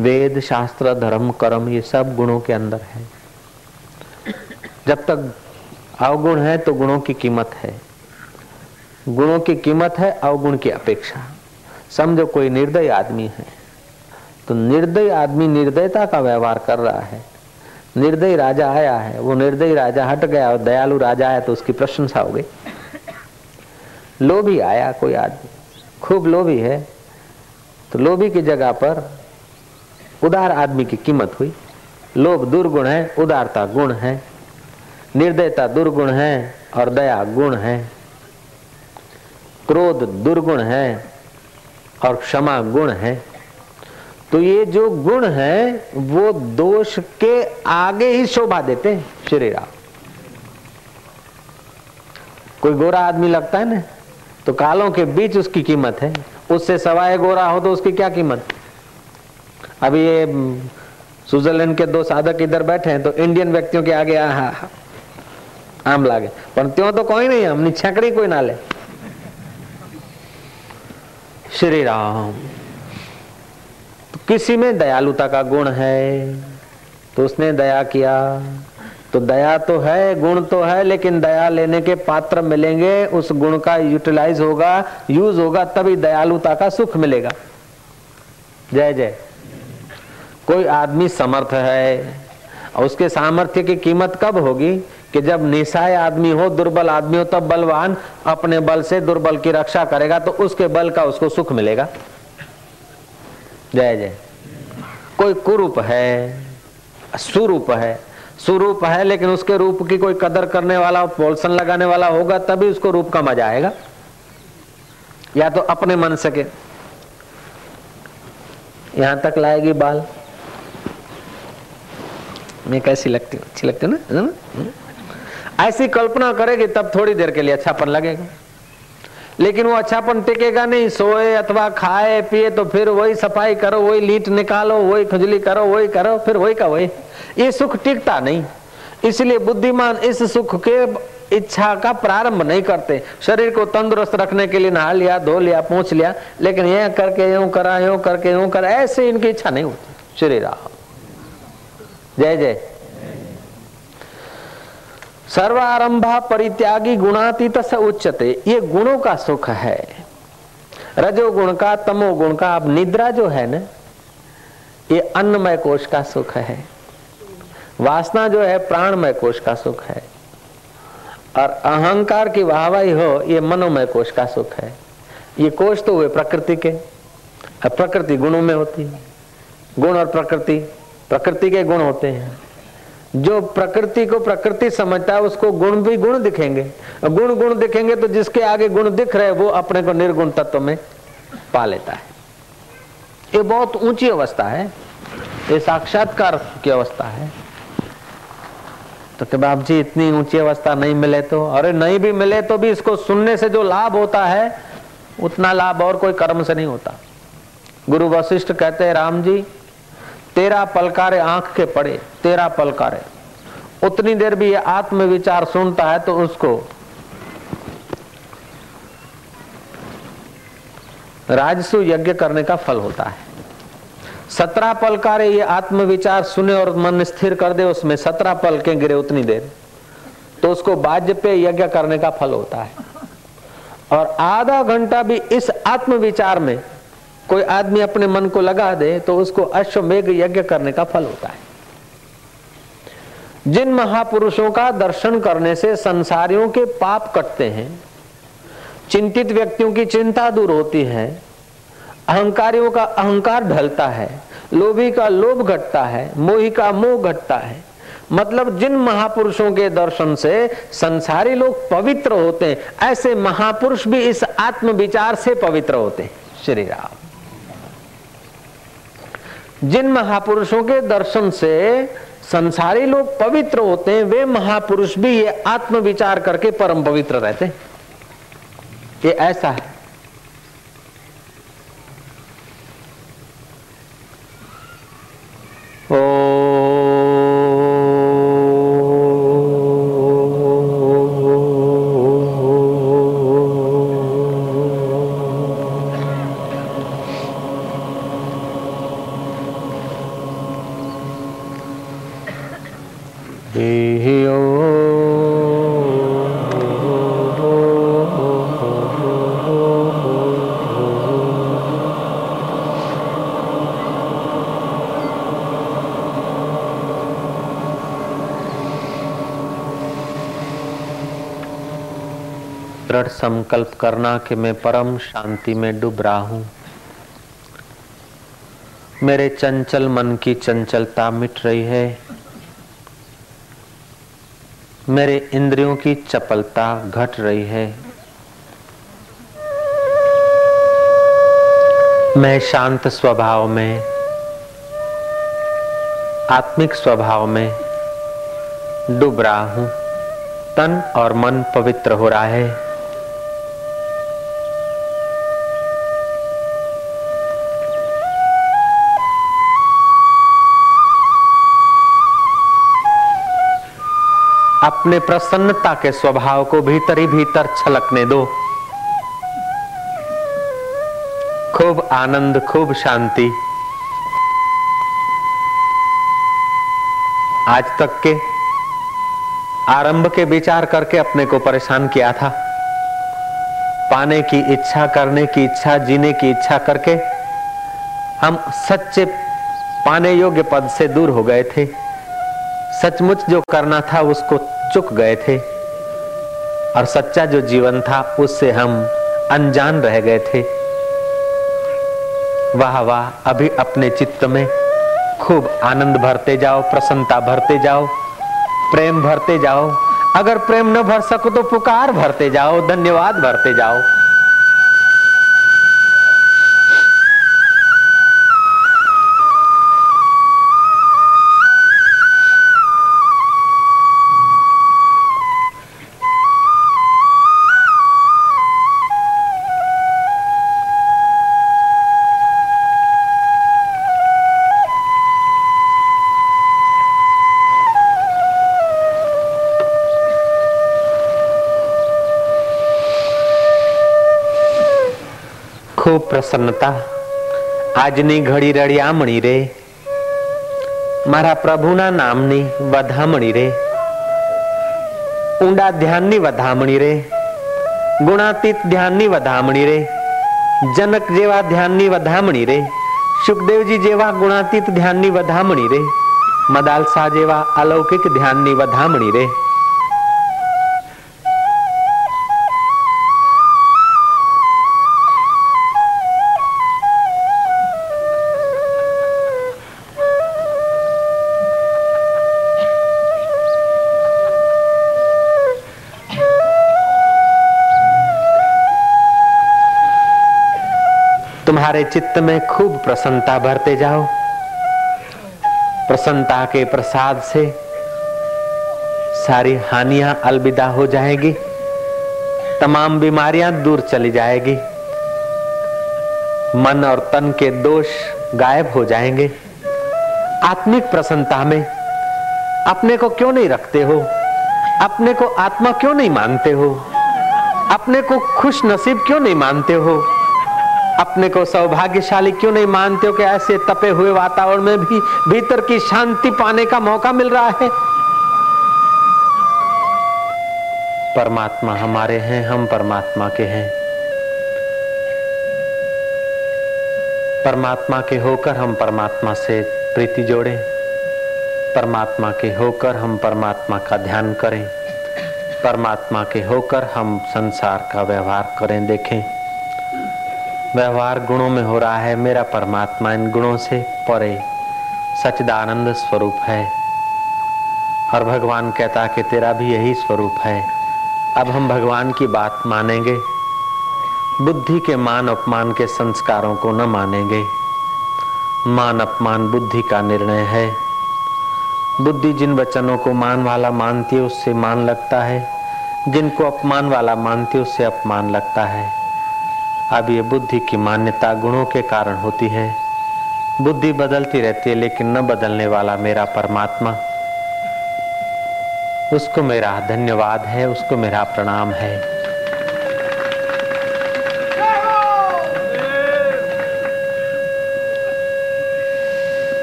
वेद, शास्त्र, धर्म, कर्म, ये सब गुणों के अंदर है। जब तक अवगुण है तो गुणों की कीमत है। गुणों की कीमत है, अवगुण की अपेक्षा। समझो, कोई निर्दय आदमी है तो निर्दय आदमी निर्दयता का व्यवहार कर रहा है। निर्दयी राजा आया है, वो निर्दयी राजा हट गया और दयालु राजा आया तो उसकी प्रशंसा हो गई। लोभी आया कोई आदमी, खूब लोभी है तो लोभी की जगह पर उदार आदमी की कीमत हुई। लोभ दुर्गुण है, उदारता गुण है, निर्दयता दुर्गुण है और दया गुण है। क्रोध दुर्गुण है और क्षमा गुण है। तो ये जो गुण है, वो दोष के आगे ही शोभा देते हैं श्री राम। कोई गोरा आदमी लगता है ना तो कालों के बीच उसकी कीमत है। उससे सवाए गोरा हो तो उसकी क्या कीमत? अभी ये स्विट्जरलैंड के दो साधक इधर बैठे हैं तो इंडियन व्यक्तियों के आगे आ, आम लागे। पर त्यों तो कोई नहीं हमने छकड़ी कोई ना ले। श्री राम। तो किसी में दयालुता का गुण है तो उसने दया किया। तो दया तो है गुण तो है लेकिन दया लेने के पात्र मिलेंगे उस गुण का यूटिलाइज होगा यूज़ होगा तभी दयालुता का सुख मिलेगा। जय जय। कोई आदमी समर्थ है? और उसके सामर्थ्य की कीमत कब होगी कि जब निशाय आदमी हो, दुर्बल आदमी हो, तब बलवान अपने बल से दुर्बल की रक्षा करेगा तो उसके बल का उसको सुख मिलेगा। जय जय। कोई कुरूप है? सुरूप है। सुरूप है, लेकिन उसके रूप की कोई कदर करने वाला पोलसन लगाने वाला होगा, तभी उसको रूप का मज़ा आएगा। या तो अपने मन सके यहाँ तक लाएगी बाल। मैं कैसी लगती हूँ? अच्छी लगती है ना? ऐसी कल्पना करेगी तब थोड़ी देर के लिए अच्छापन लगेगा। लेकिन वो अच्छापन टिकेगा नहीं। सोए अथवा खाए, पिए तो फिर वही सफ़ाई करो, वही लीट निकालो, वही खुजली करो, वही करो, फिर वही का वही। ये सुख टिकता नहीं। इसलिए बुद्धिमान इस सुख के इच्छा का प्रारंभ नहीं करते। शरीर को तंदुरुस्त रखने के लिए नहा लिया, धो लिया पूछ लिया। लेकिन यह करके यूँ करा, यूँ करके यूँ करा, ऐसे इनकी इच्छा नहीं होती। श्री राम। जय जय। सर्व सर्वारंभा परित्यागी गुणातीत से उच्चते ये गुणों का सुख है। रजोगुण का तमोगुण का, अब निद्रा जो है ना, ये अन्नमय कोश का सुख है। वासना जो है, प्राणमय कोश का सुख है। और अहंकार की वाहवाही हो, ये मनोमय कोश का सुख है। ये कोश तो हुए प्रकृति के। प्रकृति गुणों में होती है। गुण और प्रकृति प्रकृति के गुण होते हैं। जो प्रकृति को प्रकृति समझता है, उसको गुण भी गुण दिखेंगे। गुण गुण दिखेंगे तो जिसके आगे गुण दिख रहे वो अपने को निर्गुण तत्व में पा लेता है। ये बहुत ऊँची अवस्था है। ये साक्षात्कार की अवस्था है। तो कि बाप जी इतनी ऊँची अवस्था नहीं मिले तो अरे नहीं भी मिले तो भी इसको सुनने से जो लाभ होता है, उतना लाभ और कोई कर्म से नहीं होता। गुरु वशिष्ठ कहते हैं, राम जी तेरा पलकारे आँख के पड़े, तेरा पलकारे। उतनी देर भी ये आत्म विचार सुनता है तो उसको राजसु यज्ञ करने का फल होता है। सत्रह पलकारे ये आत्म विचार सुने और मन स्थिर कर दे, उसमें सत्रह पल के गिरे उतनी देर। तो उसको बाज्य पे यज्ञ करने का फल होता है। और आधा घंटा भी इस आत्म विचार में कोई आदमी अपने मन को लगा दे तो उसको अश्वमेघ यज्ञ करने का फल होता है। जिन महापुरुषों का दर्शन करने से संसारियों के पाप कटते हैं, चिंतित व्यक्तियों की चिंता दूर होती है, अहंकारियों का अहंकार ढलता है, लोभी का लोभ घटता है, मोही का मोह घटता है मतलब जिन महापुरुषों के दर्शन से संसारी लोग पवित्र होते हैं, ऐसे महापुरुष भी इस आत्म विचार से पवित्र होते हैं। श्री राम। जिन महापुरुषों के दर्शन से संसारी लोग पवित्र होते हैं, वे महापुरुष भी ये आत्म विचार करके परम पवित्र रहते हैं। ये ऐसा है। दृढ़ संकल्प करना कि मैं परम शांति में डूब रहा हूँ। मेरे चंचल मन की चंचलता मिट रही है। मेरे इंद्रियों की चपलता घट रही है। मैं शांत स्वभाव में, आत्मिक स्वभाव में डूब रहा हूँ। तन और मन पवित्र हो रहा है। अपने प्रसन्नता के स्वभाव को भीतर ही भीतर छलकने दो। खूब आनंद, खूब शांति। आज तक के आरंभ के विचार करके अपने को परेशान किया था। पाने की इच्छा, करने की इच्छा, जीने की इच्छा करके हम सच्चे पाने योग्य पद से दूर हो गए थे। सचमुच जो करना था उसको चुक गए थे। और सच्चा जो जीवन था उससे हम अनजान रह गए थे। वाह वाह, अभी अपने चित्त में खूब आनंद भरते जाओ, प्रसन्नता भरते जाओ, प्रेम भरते जाओ। अगर प्रेम न भर सको तो पुकार भरते जाओ, धन्यवाद भरते जाओ। ખૂબ પ્રસન્નતા આજની ઘડી રળિયામણી રે મારા પ્રભુના નામની વધામણી રે ઊંડા ધ્યાનની વધામણી રે ગુણાતીત ધ્યાનની વધામણી રે જનક જેવા ધ્યાનની વધામણી રે સુખદેવજી જેવા ગુણાતીત ધ્યાનની વધામણી રે મદાલસા જેવા અલૌકિક ધ્યાનની વધામણી રે तुम्हारे चित्त में खूब प्रसन्नता भरते जाओ। प्रसन्नता के प्रसाद से सारी हानियाँ अलविदा हो जाएगी। तमाम बीमारियाँ दूर चली जाएगी। मन और तन के दोष गायब हो जाएँगे। आत्मिक प्रसन्नता में अपने को क्यों नहीं रखते हो? अपने को आत्मा क्यों नहीं मानते हो? अपने को खुश नसीब क्यों नहीं मानते हो? अपने को सौभाग्यशाली क्यों नहीं मानते हो कि ऐसे तपे हुए वातावरण में भी भीतर की शांति पाने का मौका मिल रहा है? परमात्मा हमारे हैं, हम परमात्मा के हैं। परमात्मा के होकर हम परमात्मा से प्रीति जोड़ें। परमात्मा के होकर हम परमात्मा का ध्यान करें। परमात्मा के होकर हम संसार का व्यवहार करें, देखें। व्यवहार गुणों में हो रहा है, मेरा परमात्मा इन गुणों से परे सचिदानंद स्वरूप है। और भगवान कहता कि तेरा भी यही स्वरूप है। अब हम भगवान की बात मानेंगे। बुद्धि के मान अपमान के संस्कारों को न मानेंगे। मान अपमान बुद्धि का निर्णय है। बुद्धि जिन वचनों को मान वाला मानती है, उससे मान लगता है। जिनको अपमान वाला मानती है, उससे अपमान लगता है। अब ये बुद्धि की मान्यता गुणों के कारण होती है। बुद्धि बदलती रहती है, लेकिन न बदलने वाला मेरा परमात्मा। उसको मेरा धन्यवाद है, उसको मेरा प्रणाम है।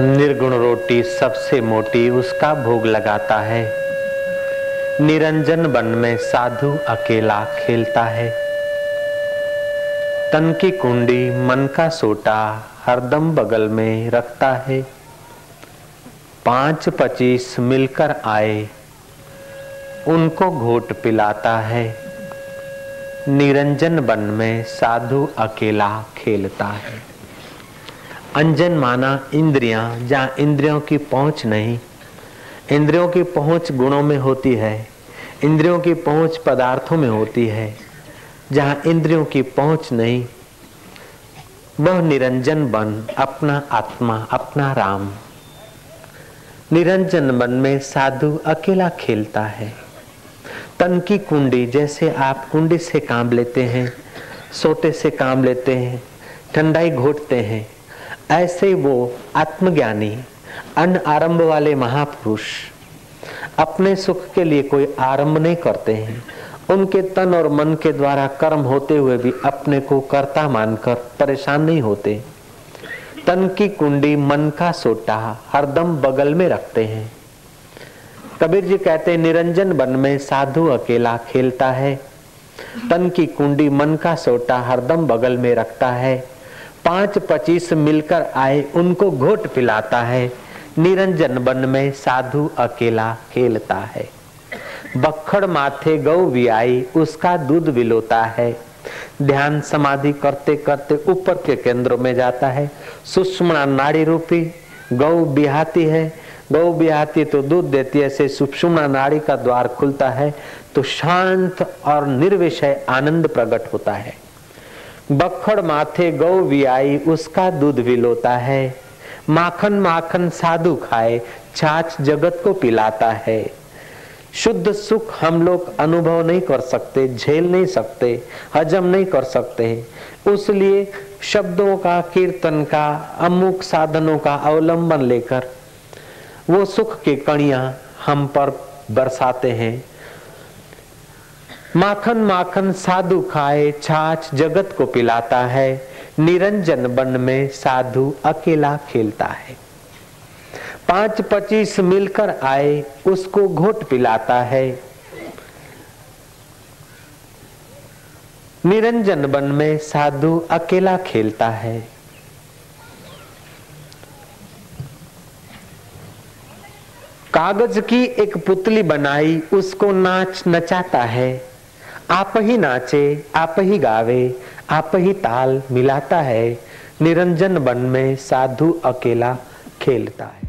निर्गुण रोटी सबसे मोटी, उसका भोग लगाता है। निरंजन वन में साधु अकेला खेलता है। तन की कुंडी मन का सोटा हरदम बगल में रखता है। पाँच पच्चीस मिलकर आए, उनको घोट पिलाता है। निरंजन वन में साधु अकेला खेलता है। अंजन माना इंद्रियाँ, जहाँ इंद्रियों की पहुँच नहीं, इंद्रियों की पहुँच गुणों में होती है, इंद्रियों की पहुँच पदार्थों में होती है। जहाँ इंद्रियों की पहुँच नहीं, वह निरंजन बन अपना आत्मा, अपना राम। निरंजन बन में साधु अकेला खेलता है। तन की कुंडी जैसे आप कुंडी से काम लेते हैं, सोटे से काम लेते हैं, ठंडाई घोटते हैं, ऐसे वो आत्मज्ञानी, अन्न आरंभ वाले महापुरुष, अपने सुख के लिए कोई आरंभ नहीं करते हैं। उनके तन और मन के द्वारा कर्म होते हुए भी अपने को कर्ता मानकर परेशान नहीं होते। तन की कुंडी मन का सोटा हरदम बगल में रखते हैं। कबीर जी कहते, निरंजन वन में साधु अकेला खेलता है। तन की कुंडी मन का सोटा हरदम बगल में रखता है। पाँच पच्चीस मिलकर आए उनको घोट पिलाता है। निरंजन वन में साधु अकेला खेलता है। बखड़ माथे गौ आई उसका दूध विलोता है। ध्यान समाधि करते करते ऊपर के केंद्र में जाता है। सुषमा नाड़ी रूपी गौ बिहाती है। गौ बिहाती तो दूध देती है, ऐसे सुषमा नाड़ी का द्वार खुलता है तो शांत और निर्विषय आनंद प्रकट होता है। बखड़ माथे गौ वियाई उसका दूध विलोता है। माखन माखन साधु खाए, छाछ जगत को पिलाता है। शुद्ध सुख हम लोग अनुभव नहीं कर सकते, झेल नहीं सकते, हजम नहीं कर सकते। उसलिए शब्दों का, कीर्तन का, अमुक साधनों का अवलंबन लेकर वो सुख के कणिया हम पर बरसाते हैं। माखन माखन साधु खाए, छाछ जगत को पिलाता है, निरंजन बन में साधु अकेला खेलता है। पाँच पच्चीस मिलकर आए, उसको घोट पिलाता है। निरंजन वन में साधु अकेला खेलता है। कागज़ की एक पुतली बनाई, उसको नाच नचाता है। आप ही नाचे, आप ही गावे, आप ही ताल मिलाता है। निरंजन वन में साधु अकेला खेलता है।